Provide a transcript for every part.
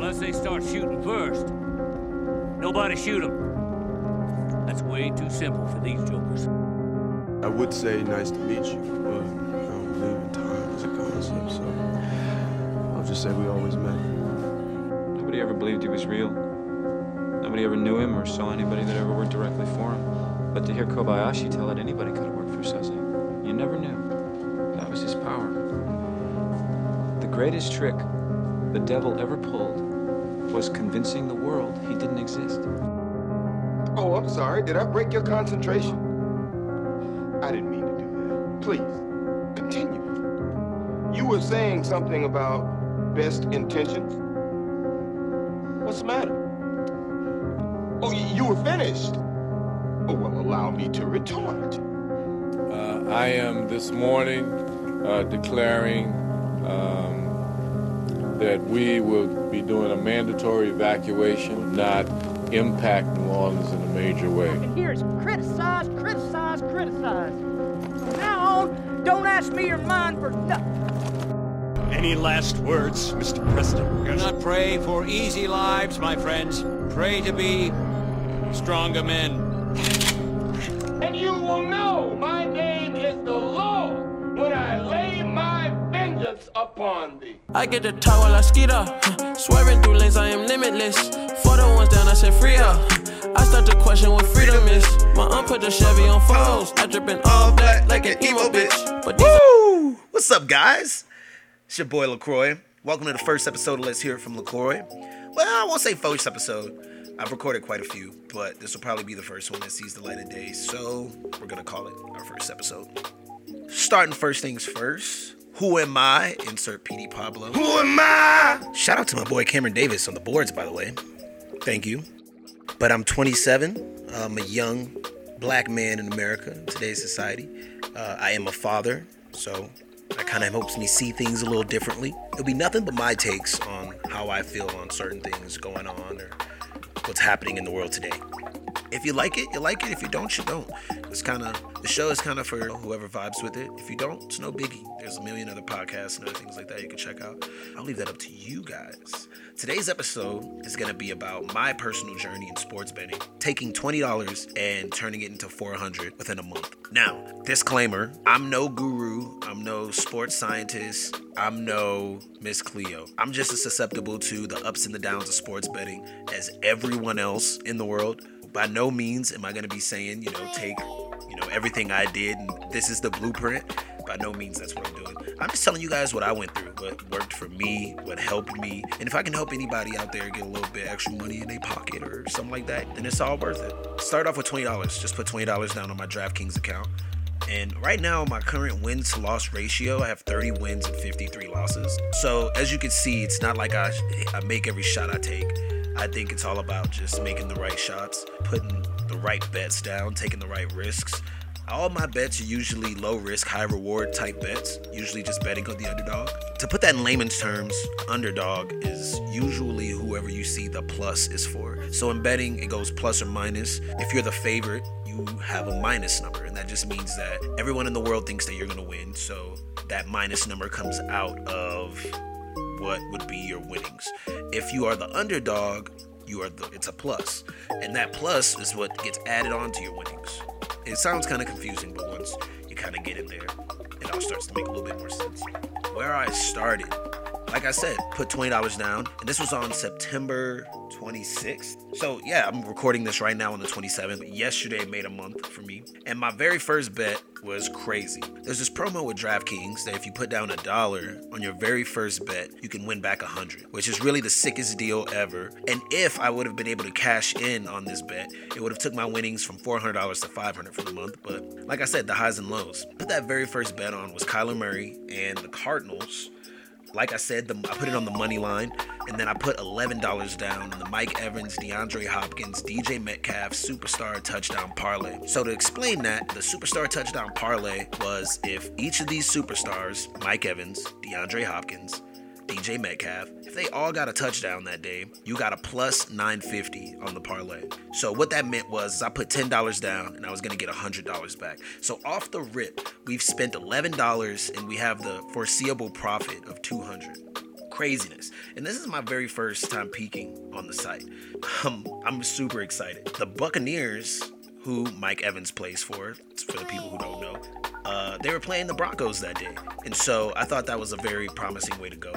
unless they start shooting first. Nobody shoot them. That's way too simple for these jokers. I would say nice to meet you, but I don't believe in time as a concept, so I'll just say we always met. Nobody ever believed he was real. Nobody ever knew him or saw anybody that ever worked directly for him. But to hear Kobayashi tell it anybody could have worked for Söze, you never knew. That was his power. The greatest trick the devil ever pulled was convincing the world he didn't exist. Oh, I'm sorry. Did I break your concentration? I didn't mean to do that. Please, continue. You were saying something about best intentions. What's the matter? Oh, you were finished. Oh, well, allow me to retort. Uh, I am this morning uh, declaring um, that we will be doing a mandatory evacuation, not impact New Orleans in a major way. And here's criticize, criticize, criticize. From now on, don't ask me your mind for nothing. Any last words, Mr. President? Do not pray for easy lives, my friends. Pray to be stronger men. I get the top while I skeet up. huh. Swerving through lanes, I am limitless. For the ones down, I said free up. I start to question what freedom is. My aunt put the Chevy on foes. I drippin' all black like an emo bitch. But Woo! What's up, guys? It's your boy LaCroix. Welcome to the first episode of Let's Hear It from LaCroix. Well, I won't say first episode. I've recorded quite a few, but this will probably be the first one that sees the light of day, so we're gonna call it our first episode. Starting first things first. Who am I? Insert PD Pablo. Who am I? Shout out to my boy Cameron Davis on the boards, by the way. Thank you. But I'm 27. I'm a young black man in America in today's society. Uh, I am a father, so that kind of helps me see things a little differently. It'll be nothing but my takes on how I feel on certain things going on or what's happening in the world today. If you like it, you like it. If you don't, you don't. It's kind of the show is kind of for whoever vibes with it. If you don't, it's no biggie. There's a million other podcasts and other things like that you can check out. I'll leave that up to you guys. Today's episode is gonna be about my personal journey in sports betting, taking twenty dollars and turning it into four hundred within a month. Now, disclaimer: I'm no guru. I'm no sports scientist. I'm no Miss Cleo. I'm just as susceptible to the ups and the downs of sports betting as everyone else in the world. By no means am I gonna be saying, you know, take, you know, everything I did and this is the blueprint. By no means that's what I'm doing. I'm just telling you guys what I went through, what worked for me, what helped me. And if I can help anybody out there get a little bit extra money in their pocket or something like that, then it's all worth it. Start off with $20. Just put $20 down on my DraftKings account. And right now, my current wins to loss ratio, I have 30 wins and 53 losses. So as you can see, it's not like I, I make every shot I take. I think it's all about just making the right shots, putting the right bets down, taking the right risks. All my bets are usually low risk, high reward type bets, usually just betting on the underdog. To put that in layman's terms, underdog is usually whoever you see the plus is for. So in betting, it goes plus or minus. If you're the favorite, you have a minus number, and that just means that everyone in the world thinks that you're gonna win. So that minus number comes out of what would be your winnings. If you are the underdog, you are the it's a plus. And that plus is what gets added on to your winnings. It sounds kind of confusing, but once you kind of get in there, it all starts to make a little bit more sense. Where I started, like I said, put $20 down, and this was on September 26th. So, yeah, I'm recording this right now on the 27th. Yesterday made a month for me, and my very first bet was crazy. There's this promo with DraftKings that if you put down a dollar on your very first bet, you can win back hundred, which is really the sickest deal ever. And if I would have been able to cash in on this bet, it would have took my winnings from $400 to $500 for the month. But like I said, the highs and lows. But that very first bet on was Kyler Murray and the Cardinals like I said, the, I put it on the money line, and then I put $11 down on the Mike Evans, DeAndre Hopkins, DJ Metcalf superstar touchdown parlay. So to explain that, the superstar touchdown parlay was if each of these superstars, Mike Evans, DeAndre Hopkins, DJ Metcalf, if they all got a touchdown that day, you got a plus 950 on the parlay. So what that meant was I put $10 down and I was gonna get $100 back. So off the rip, we've spent $11 and we have the foreseeable profit of 200. craziness. And this is my very first time peeking on the site. Um, I'm super excited. The Buccaneers, who Mike Evans plays for, for the people who don't know, uh, they were playing the Broncos that day. And so I thought that was a very promising way to go.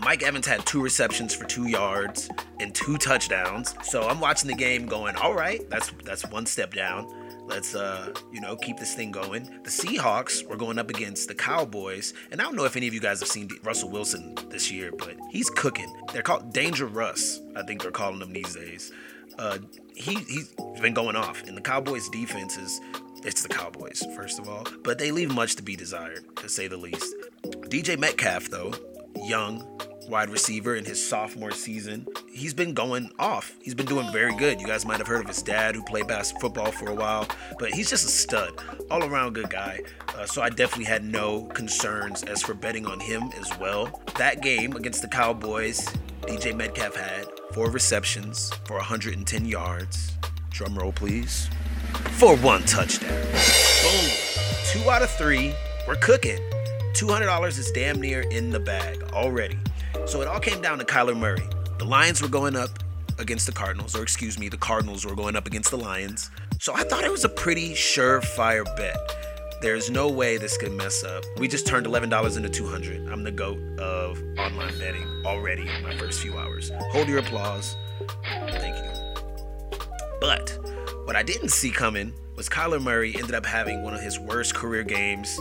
Mike Evans had two receptions for two yards and two touchdowns. So I'm watching the game going, all right, that's that's one step down. Let's uh, you know, keep this thing going. The Seahawks were going up against the Cowboys, and I don't know if any of you guys have seen Russell Wilson this year, but he's cooking. They're called Danger Russ, I think they're calling him these days. Uh, he he's been going off, and the Cowboys' defense is it's the Cowboys, first of all, but they leave much to be desired, to say the least. DJ Metcalf, though, young wide receiver in his sophomore season, he's been going off. He's been doing very good. You guys might have heard of his dad who played basketball football for a while, but he's just a stud, all around good guy. Uh, so I definitely had no concerns as for betting on him as well. That game against the Cowboys, DJ Metcalf had four receptions for 110 yards. Drum roll, please. For one touchdown. Boom. Two out of three. We're cooking. $200 is damn near in the bag already. So it all came down to Kyler Murray. The Lions were going up against the Cardinals, or excuse me, the Cardinals were going up against the Lions. So I thought it was a pretty surefire bet. There's no way this could mess up. We just turned $11 into 200. I'm the goat of online betting already in my first few hours. Hold your applause. Thank you. But what I didn't see coming was Kyler Murray ended up having one of his worst career games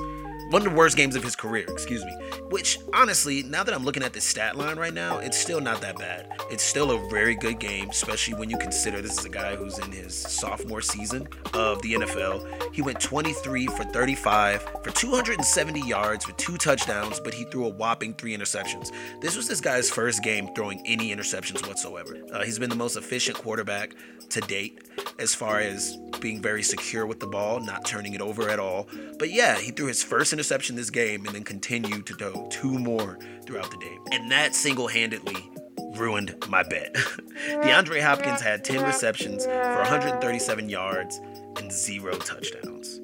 one of the worst games of his career, excuse me. Which, honestly, now that I'm looking at the stat line right now, it's still not that bad. It's still a very good game, especially when you consider this is a guy who's in his sophomore season of the NFL. He went 23 for 35 for 270 yards with two touchdowns, but he threw a whopping three interceptions. This was this guy's first game throwing any interceptions whatsoever. Uh, he's been the most efficient quarterback to date as far as being very secure with the ball, not turning it over at all. But yeah, he threw his first interception this game and then continued to throw two more throughout the day. And that single handedly ruined my bet. DeAndre Hopkins had 10 receptions for 137 yards and zero touchdowns.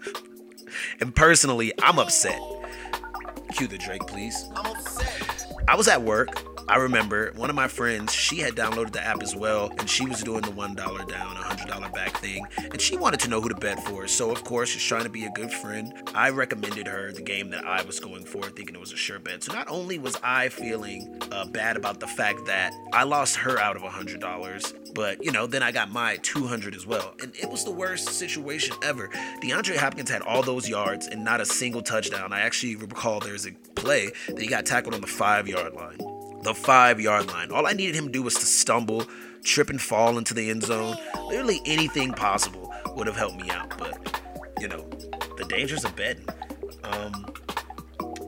and personally, I'm upset. Cue the Drake, please. I'm upset. I was at work I remember one of my friends, she had downloaded the app as well, and she was doing the $1 down, $100 back thing, and she wanted to know who to bet for. So, of course, she's trying to be a good friend. I recommended her the game that I was going for, thinking it was a sure bet. So, not only was I feeling uh, bad about the fact that I lost her out of $100, but, you know, then I got my 200 as well. And it was the worst situation ever. DeAndre Hopkins had all those yards and not a single touchdown. I actually recall there's a play that he got tackled on the five yard line the five yard line. All I needed him to do was to stumble, trip and fall into the end zone. Literally anything possible would have helped me out. But, you know, the dangers of betting. Um,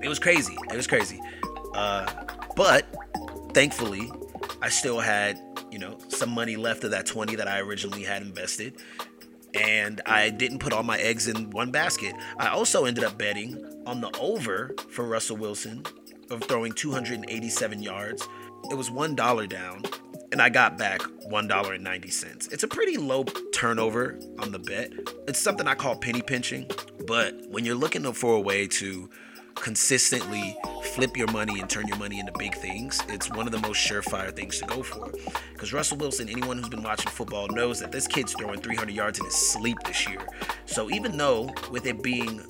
it was crazy. It was crazy. Uh, but thankfully, I still had, you know, some money left of that 20 that I originally had invested. And I didn't put all my eggs in one basket. I also ended up betting on the over for Russell Wilson of throwing 287 yards. It was $1 down, and I got back $1.90. It's a pretty low turnover on the bet. It's something I call penny pinching, but when you're looking for a way to consistently flip your money and turn your money into big things, it's one of the most surefire things to go for. Because Russell Wilson, anyone who's been watching football knows that this kid's throwing 300 yards in his sleep this year. So even though with it being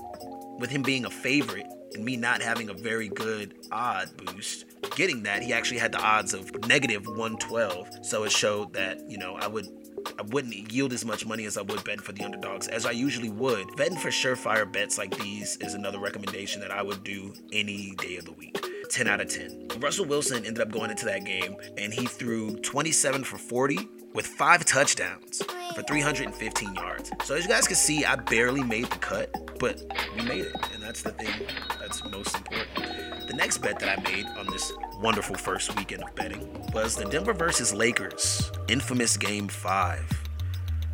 with him being a favorite and me not having a very good odd boost, getting that, he actually had the odds of negative 112. So it showed that, you know, I would I wouldn't yield as much money as I would betting for the underdogs as I usually would. Betting for surefire bets like these is another recommendation that I would do any day of the week. 10 out of 10. Russell Wilson ended up going into that game and he threw 27 for 40 with five touchdowns for 315 yards. So as you guys can see, I barely made the cut, but we made it, and that's the thing that's most important. The next bet that I made on this wonderful first weekend of betting was the Denver versus Lakers infamous game five.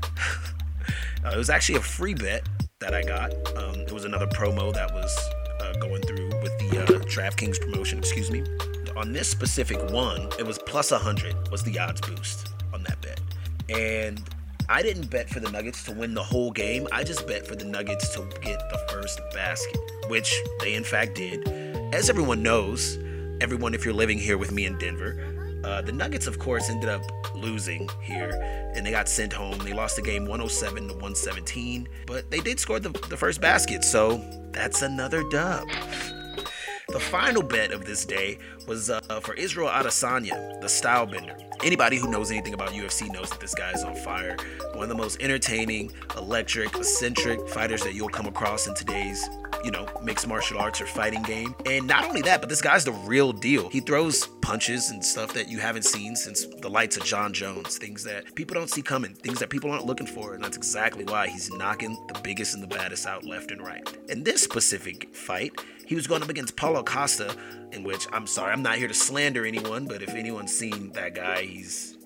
uh, it was actually a free bet that I got. Um, it was another promo that was uh, going through with the uh, DraftKings promotion, excuse me. On this specific one, it was plus 100 was the odds boost. And I didn't bet for the Nuggets to win the whole game. I just bet for the Nuggets to get the first basket, which they in fact did. As everyone knows, everyone if you're living here with me in Denver. Uh, the Nuggets, of course, ended up losing here, and they got sent home. They lost the game 107 to 117, but they did score the, the first basket, so that's another dub. The final bet of this day was uh, for Israel Adesanya, the style bender. Anybody who knows anything about UFC knows that this guy is on fire. One of the most entertaining, electric, eccentric fighters that you'll come across in today's you know, mixed martial arts or fighting game. And not only that, but this guy's the real deal. He throws punches and stuff that you haven't seen since the lights of Jon Jones, things that people don't see coming, things that people aren't looking for. And that's exactly why he's knocking the biggest and the baddest out left and right. In this specific fight, he was going up against Paulo Costa, in which I'm sorry, I'm not here to slander anyone, but if anyone's seen that guy, he's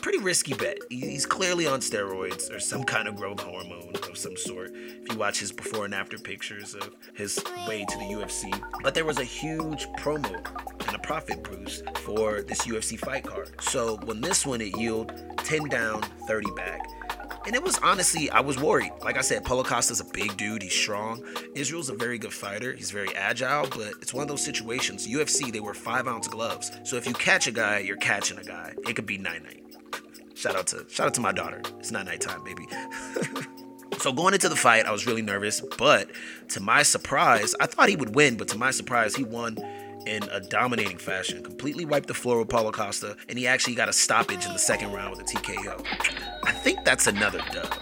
pretty risky bet. He's clearly on steroids or some kind of growth hormone of some sort. If you watch his before and after pictures of his way to the UFC. But there was a huge promo and a profit boost for this UFC fight card. So when this one it yielded 10 down, 30 back. And it was honestly, I was worried. Like I said, Paulo Costa's a big dude. He's strong. Israel's a very good fighter. He's very agile, but it's one of those situations. UFC, they wear five ounce gloves. So if you catch a guy, you're catching a guy. It could be night night. Shout out to shout out to my daughter. It's not nighttime, baby. so going into the fight, I was really nervous, but to my surprise, I thought he would win, but to my surprise, he won in a dominating fashion. Completely wiped the floor with Paulo Costa, and he actually got a stoppage in the second round with a TKO. I think that's another dub.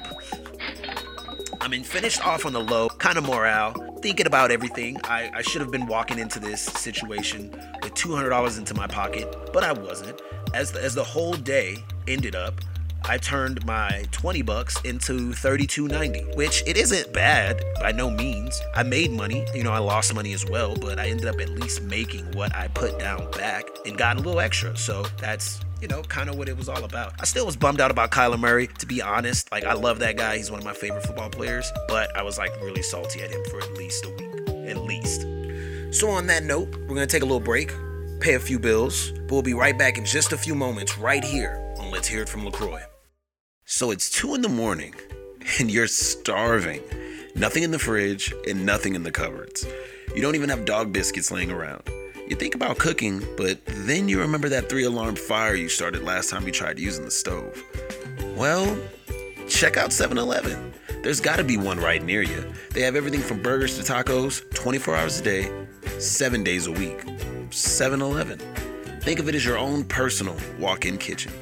I mean, finished off on the low, kind of morale, thinking about everything. I, I should have been walking into this situation with $200 into my pocket, but I wasn't. As the, as the whole day ended up, I turned my 20 bucks into 32.90, which it isn't bad by no means. I made money, you know, I lost money as well, but I ended up at least making what I put down back and got a little extra. So that's you know, kind of what it was all about. I still was bummed out about Kyler Murray, to be honest. Like, I love that guy. He's one of my favorite football players, but I was like really salty at him for at least a week. At least. So, on that note, we're going to take a little break, pay a few bills, but we'll be right back in just a few moments right here on Let's Hear It from LaCroix. So, it's 2 in the morning, and you're starving. Nothing in the fridge and nothing in the cupboards. You don't even have dog biscuits laying around. You think about cooking, but then you remember that three alarm fire you started last time you tried using the stove. Well, check out 7 Eleven. There's gotta be one right near you. They have everything from burgers to tacos 24 hours a day, 7 days a week. 7 Eleven. Think of it as your own personal walk in kitchen.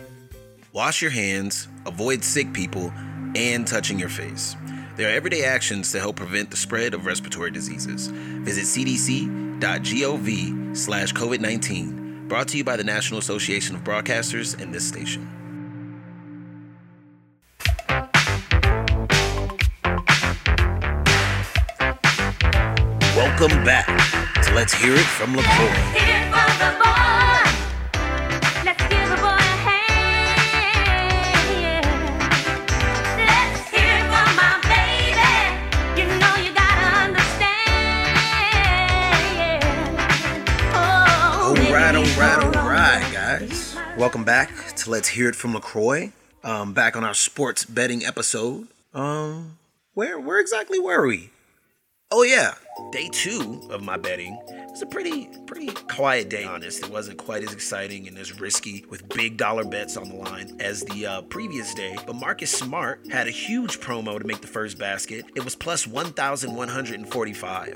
Wash your hands, avoid sick people, and touching your face. There are everyday actions to help prevent the spread of respiratory diseases. Visit cdc.gov slash COVID-19. Brought to you by the National Association of Broadcasters and this station. Welcome back to Let's Hear It from LaCroix. Welcome back to Let's Hear It from LaCroix. Um, back on our sports betting episode. Um, where where exactly were we? Oh yeah, day two of my betting. It was a pretty pretty quiet day, honest. It wasn't quite as exciting and as risky with big dollar bets on the line as the uh, previous day. But Marcus Smart had a huge promo to make the first basket. It was plus 1,145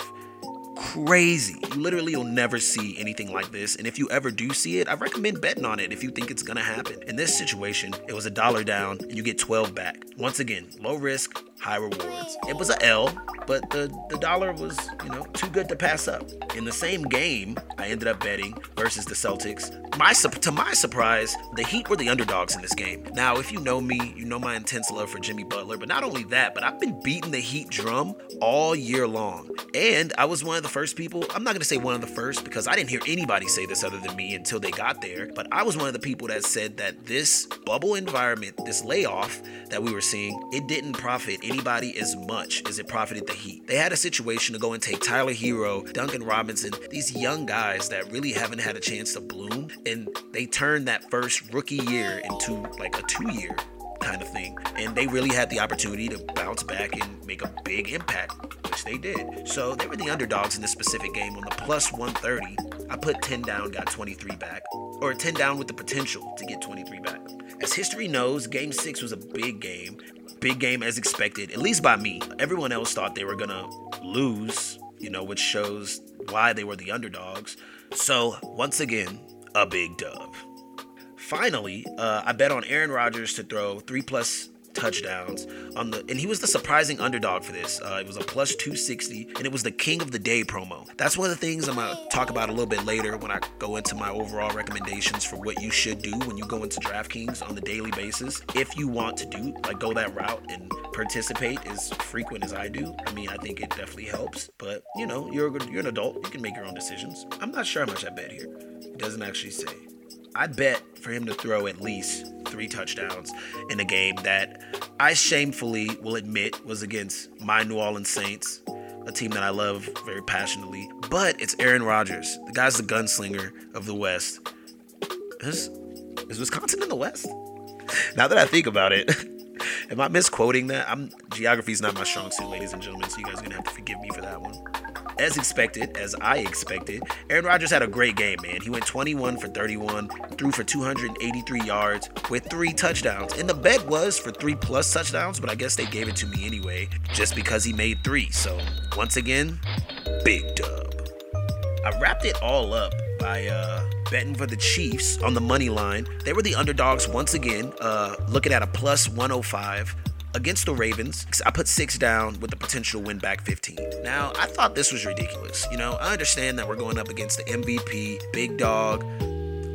crazy. You literally will never see anything like this. And if you ever do see it, I recommend betting on it if you think it's gonna happen. In this situation, it was a dollar down and you get 12 back. Once again, low risk, high rewards. It was a L, but the, the dollar was, you know, too good to pass up. In the same game, I ended up betting versus the Celtics. My to my surprise, the Heat were the underdogs in this game. Now, if you know me, you know my intense love for Jimmy Butler, but not only that, but I've been beating the Heat drum all year long. And I was one of the first people, I'm not gonna say one of the first because I didn't hear anybody say this other than me until they got there, but I was one of the people that said that this bubble environment, this layoff that we were seeing, it didn't profit anybody as much as it profited the Heat. They had a situation to go and take Tyler Herro, Duncan Robinson, these young guys that really haven't had a chance to bloom, and they turned that first rookie year into like a two year kind of thing. And they really had the opportunity to bounce back and make a big impact, which they did. So they were the underdogs in this specific game on the plus 130. I put 10 down, got 23 back, or 10 down with the potential to get 23 back. As history knows, game six was a big game. Big game as expected, at least by me. Everyone else thought they were gonna lose, you know, which shows why they were the underdogs. So, once again, a big dub. Finally, uh, I bet on Aaron Rodgers to throw three plus touchdowns on the and he was the surprising underdog for this. Uh, it was a plus 260 and it was the king of the day promo. That's one of the things i'm gonna talk about a little bit later when i go into my overall recommendations for what you should do when you go into draftkings on the daily basis. If you want to do like go that route and participate as frequent as i do i mean i think it definitely helps. But you know you're, you're an adult. You can make your own decisions. I'm not sure how much i bet here. It doesn't actually say I bet for him to throw at least three touchdowns in a game that I shamefully will admit was against my New Orleans Saints, a team that I love very passionately. But it's Aaron Rodgers. The guy's the gunslinger of the West. Is, is Wisconsin in the West? Now that I think about it, am I misquoting that? I'm geography's not my strong suit, ladies and gentlemen, so you guys are gonna have to forgive me for that one as expected, as I expected, Aaron Rodgers had a great game, man. He went 21 for 31, threw for 283 yards with three touchdowns. And the bet was for three plus touchdowns, but I guess they gave it to me anyway, just because he made three. So, once again, big dub. I wrapped it all up by uh, betting for the Chiefs on the money line. They were the underdogs once again, uh, looking at a plus 105 against the Ravens. I put six down with the potential win back 15. Now, I thought this was ridiculous. You know, I understand that we're going up against the MVP, big dog,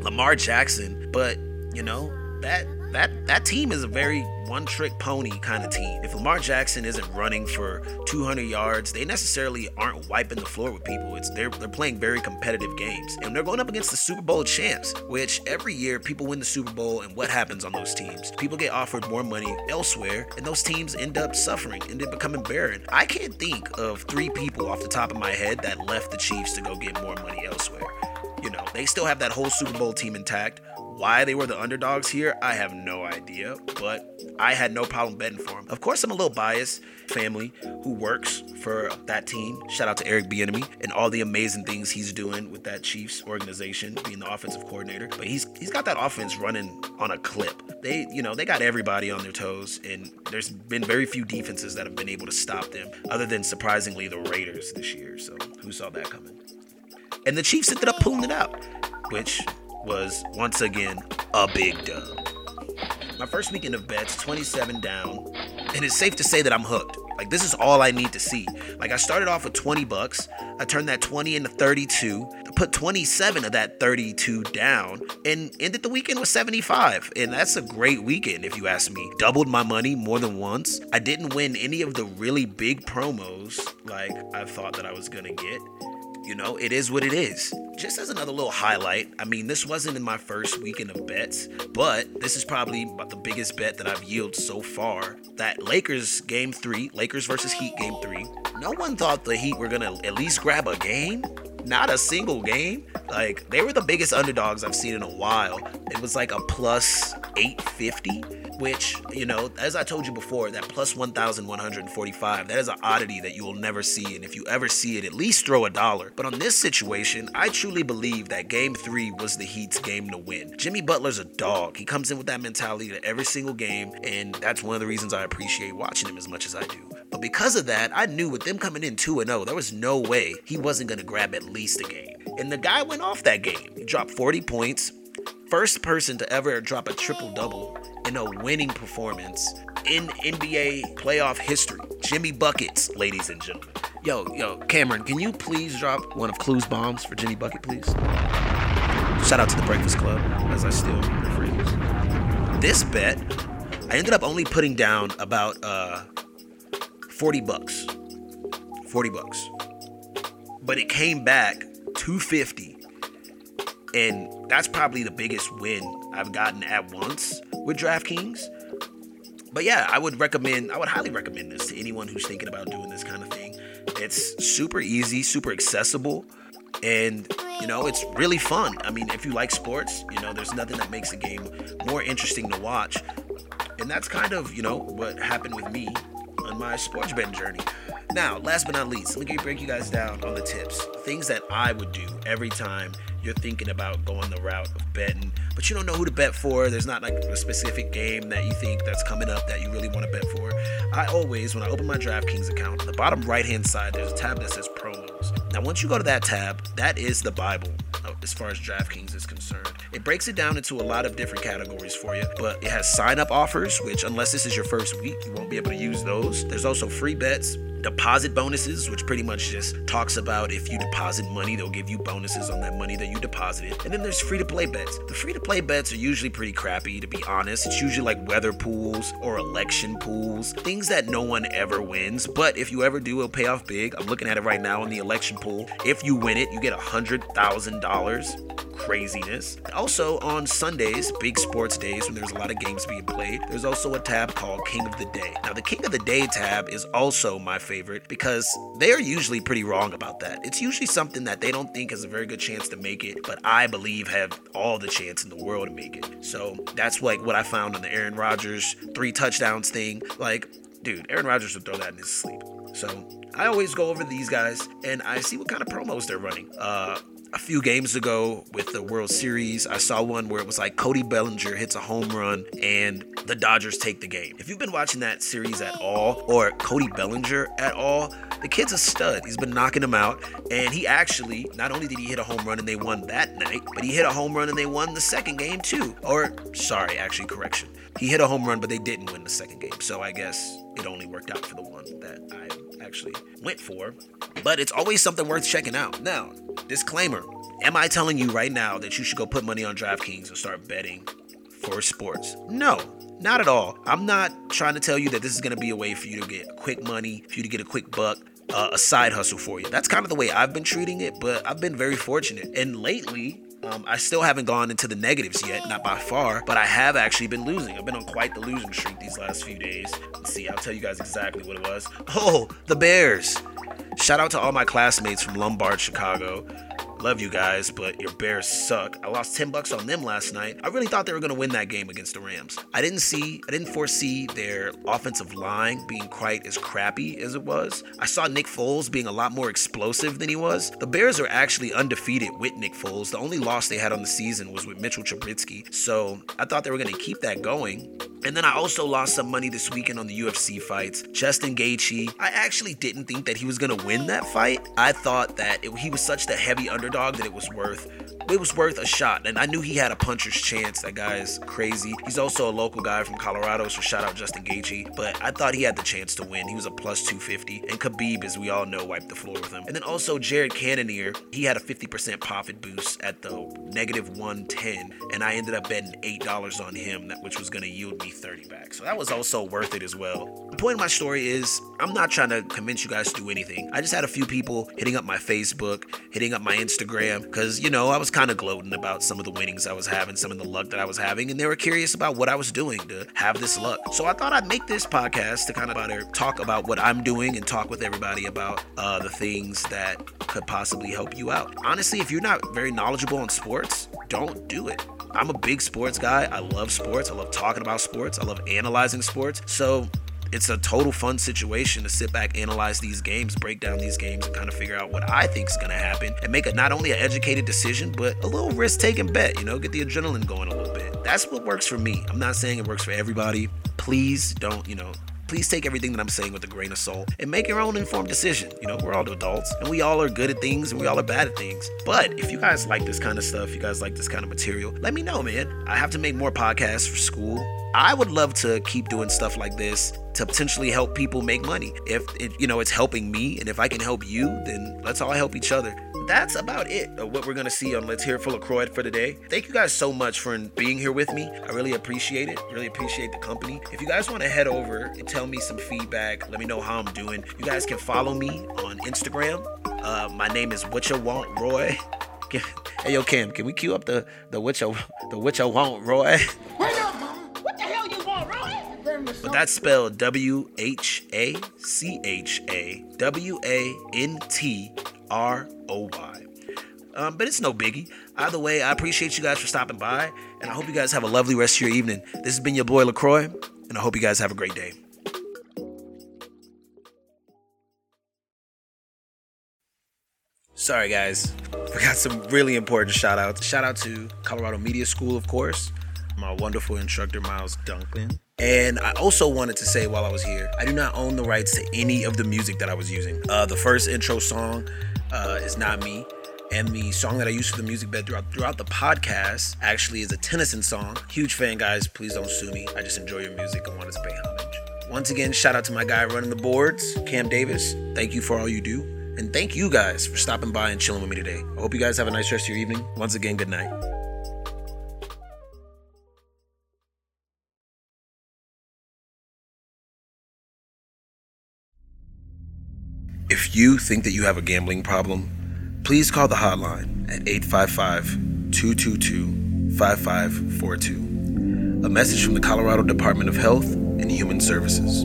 Lamar Jackson, but, you know, that that that team is a very one trick pony kind of team. If Lamar Jackson isn't running for 200 yards, they necessarily aren't wiping the floor with people. It's they're they're playing very competitive games, and they're going up against the Super Bowl champs, which every year people win the Super Bowl, and what happens on those teams? People get offered more money elsewhere, and those teams end up suffering, end up becoming barren. I can't think of three people off the top of my head that left the Chiefs to go get more money elsewhere. You know, they still have that whole Super Bowl team intact. Why they were the underdogs here, I have no idea, but I had no problem betting for them. Of course, I'm a little biased. Family who works for that team. Shout out to Eric Bieniemy and all the amazing things he's doing with that Chiefs organization, being the offensive coordinator. But he's he's got that offense running on a clip. They, you know, they got everybody on their toes, and there's been very few defenses that have been able to stop them, other than surprisingly the Raiders this year. So who saw that coming? And the Chiefs ended up pulling it out, which was once again a big dub. My first weekend of bets, 27 down, and it's safe to say that I'm hooked. Like this is all I need to see. Like I started off with 20 bucks, I turned that 20 into 32, put 27 of that 32 down, and ended the weekend with 75. And that's a great weekend if you ask me. Doubled my money more than once. I didn't win any of the really big promos like I thought that I was gonna get. You know, it is what it is. Just as another little highlight, I mean, this wasn't in my first weekend of bets, but this is probably about the biggest bet that I've yielded so far. That Lakers game three, Lakers versus Heat game three. No one thought the Heat were gonna at least grab a game. Not a single game. Like, they were the biggest underdogs I've seen in a while. It was like a plus 850 which, you know, as I told you before, that plus 1,145, that is an oddity that you will never see. And if you ever see it, at least throw a dollar. But on this situation, I truly believe that game three was the Heat's game to win. Jimmy Butler's a dog. He comes in with that mentality to every single game, and that's one of the reasons I appreciate watching him as much as I do. But because of that, I knew with them coming in 2 0, there was no way he wasn't going to grab at least a game. And the guy went off that game. He dropped 40 points, first person to ever drop a triple double in a winning performance in NBA playoff history. Jimmy Buckets, ladies and gentlemen. Yo, yo, Cameron, can you please drop one of Clue's bombs for Jimmy Bucket, please? Shout out to the Breakfast Club, as I still this. This bet, I ended up only putting down about uh, 40 bucks. 40 bucks. But it came back 250 and that's probably the biggest win I've gotten at once with DraftKings. But yeah, I would recommend, I would highly recommend this to anyone who's thinking about doing this kind of thing. It's super easy, super accessible, and you know, it's really fun. I mean, if you like sports, you know, there's nothing that makes a game more interesting to watch. And that's kind of, you know, what happened with me on my sports betting journey. Now, last but not least, let me break you guys down on the tips. Things that I would do every time you're thinking about going the route of betting, but you don't know who to bet for. There's not like a specific game that you think that's coming up that you really want to bet for. I always, when I open my DraftKings account, the bottom right hand side, there's a tab that says promos. Now, once you go to that tab, that is the Bible uh, as far as DraftKings is concerned. It breaks it down into a lot of different categories for you, but it has sign up offers, which, unless this is your first week, you won't be able to use those. There's also free bets, deposit bonuses, which pretty much just talks about if you deposit money, they'll give you bonuses on that money that you deposited. And then there's free to play bets. The free to play bets are usually pretty crappy, to be honest. It's usually like weather pools or election pools, things that no one ever wins. But if you ever do, it'll pay off big. I'm looking at it right now in the election pool. If you win it, you get a $100,000 craziness. Also, on Sundays, big sports days when there's a lot of games being played, there's also a tab called King of the Day. Now, the King of the Day tab is also my favorite because they are usually pretty wrong about that. It's usually something that they don't think has a very good chance to make it, but I believe have all the chance in the world to make it. So that's like what I found on the Aaron Rodgers three touchdowns thing. Like, dude, Aaron Rodgers would throw that in his sleep. So I always go over these guys and I see what kind of promos they're running. Uh, a few games ago with the World Series, I saw one where it was like Cody Bellinger hits a home run and the Dodgers take the game. If you've been watching that series at all, or Cody Bellinger at all, the kid's a stud. He's been knocking them out, and he actually not only did he hit a home run and they won that night, but he hit a home run and they won the second game too. Or sorry, actually correction. He hit a home run, but they didn't win the second game. So I guess it only worked out for the one that I actually went for. But it's always something worth checking out. Now, disclaimer Am I telling you right now that you should go put money on DraftKings and start betting for sports? No, not at all. I'm not trying to tell you that this is going to be a way for you to get quick money, for you to get a quick buck, uh, a side hustle for you. That's kind of the way I've been treating it, but I've been very fortunate. And lately, um, I still haven't gone into the negatives yet, not by far, but I have actually been losing. I've been on quite the losing streak these last few days. Let's see, I'll tell you guys exactly what it was. Oh, the Bears. Shout out to all my classmates from Lombard, Chicago. Love you guys, but your Bears suck. I lost 10 bucks on them last night. I really thought they were going to win that game against the Rams. I didn't see, I didn't foresee their offensive line being quite as crappy as it was. I saw Nick Foles being a lot more explosive than he was. The Bears are actually undefeated with Nick Foles. The only loss they had on the season was with Mitchell Trubisky. So I thought they were going to keep that going. And then I also lost some money this weekend on the UFC fights. Justin Gaethje, I actually didn't think that he was gonna win that fight. I thought that it, he was such the heavy underdog that it was worth it was worth a shot. And I knew he had a puncher's chance. That guy is crazy. He's also a local guy from Colorado, so shout out Justin Gaethje. But I thought he had the chance to win. He was a plus 250. And Khabib, as we all know, wiped the floor with him. And then also Jared Cannonier, he had a 50% profit boost at the negative 110. And I ended up betting $8 on him, which was going to yield me 30 back. So that was also worth it as well. The point of my story is I'm not trying to convince you guys to do anything. I just had a few people hitting up my Facebook, hitting up my Instagram, because, you know, I was kind of gloating about some of the winnings I was having, some of the luck that I was having, and they were curious about what I was doing to have this luck. So I thought I'd make this podcast to kind of about talk about what I'm doing and talk with everybody about uh, the things that could possibly help you out. Honestly, if you're not very knowledgeable on sports, don't do it. I'm a big sports guy. I love sports. I love talking about sports. I love analyzing sports. So it's a total fun situation to sit back, analyze these games, break down these games, and kind of figure out what I think is going to happen and make a not only an educated decision, but a little risk taking bet, you know, get the adrenaline going a little bit. That's what works for me. I'm not saying it works for everybody. Please don't, you know, please take everything that I'm saying with a grain of salt and make your own informed decision. You know, we're all adults and we all are good at things and we all are bad at things. But if you guys like this kind of stuff, you guys like this kind of material, let me know, man. I have to make more podcasts for school. I would love to keep doing stuff like this to potentially help people make money. If it, you know it's helping me, and if I can help you, then let's all help each other. That's about it of what we're gonna see on Let's Hear for LaCroix for today. Thank you guys so much for being here with me. I really appreciate it. Really appreciate the company. If you guys want to head over and tell me some feedback, let me know how I'm doing. You guys can follow me on Instagram. Uh, my name is What You Want Roy. Hey yo, Cam, can we cue up the the what you the what You Want Roy? What the hell you want Roy? But that's spelled W H A C H A W A N T R O Y. Um, but it's no biggie. Either way, I appreciate you guys for stopping by, and I hope you guys have a lovely rest of your evening. This has been your boy LaCroix, and I hope you guys have a great day. Sorry, guys. We got some really important shout outs. Shout out to Colorado Media School, of course my wonderful instructor, Miles Dunklin. And I also wanted to say while I was here, I do not own the rights to any of the music that I was using. Uh, the first intro song uh, is not me. And the song that I used for the music bed throughout, throughout the podcast actually is a Tennyson song. Huge fan, guys. Please don't sue me. I just enjoy your music and wanted to pay homage. Once again, shout out to my guy running the boards, Cam Davis. Thank you for all you do. And thank you guys for stopping by and chilling with me today. I hope you guys have a nice rest of your evening. Once again, good night. If you think that you have a gambling problem, please call the hotline at 855 222 5542. A message from the Colorado Department of Health and Human Services.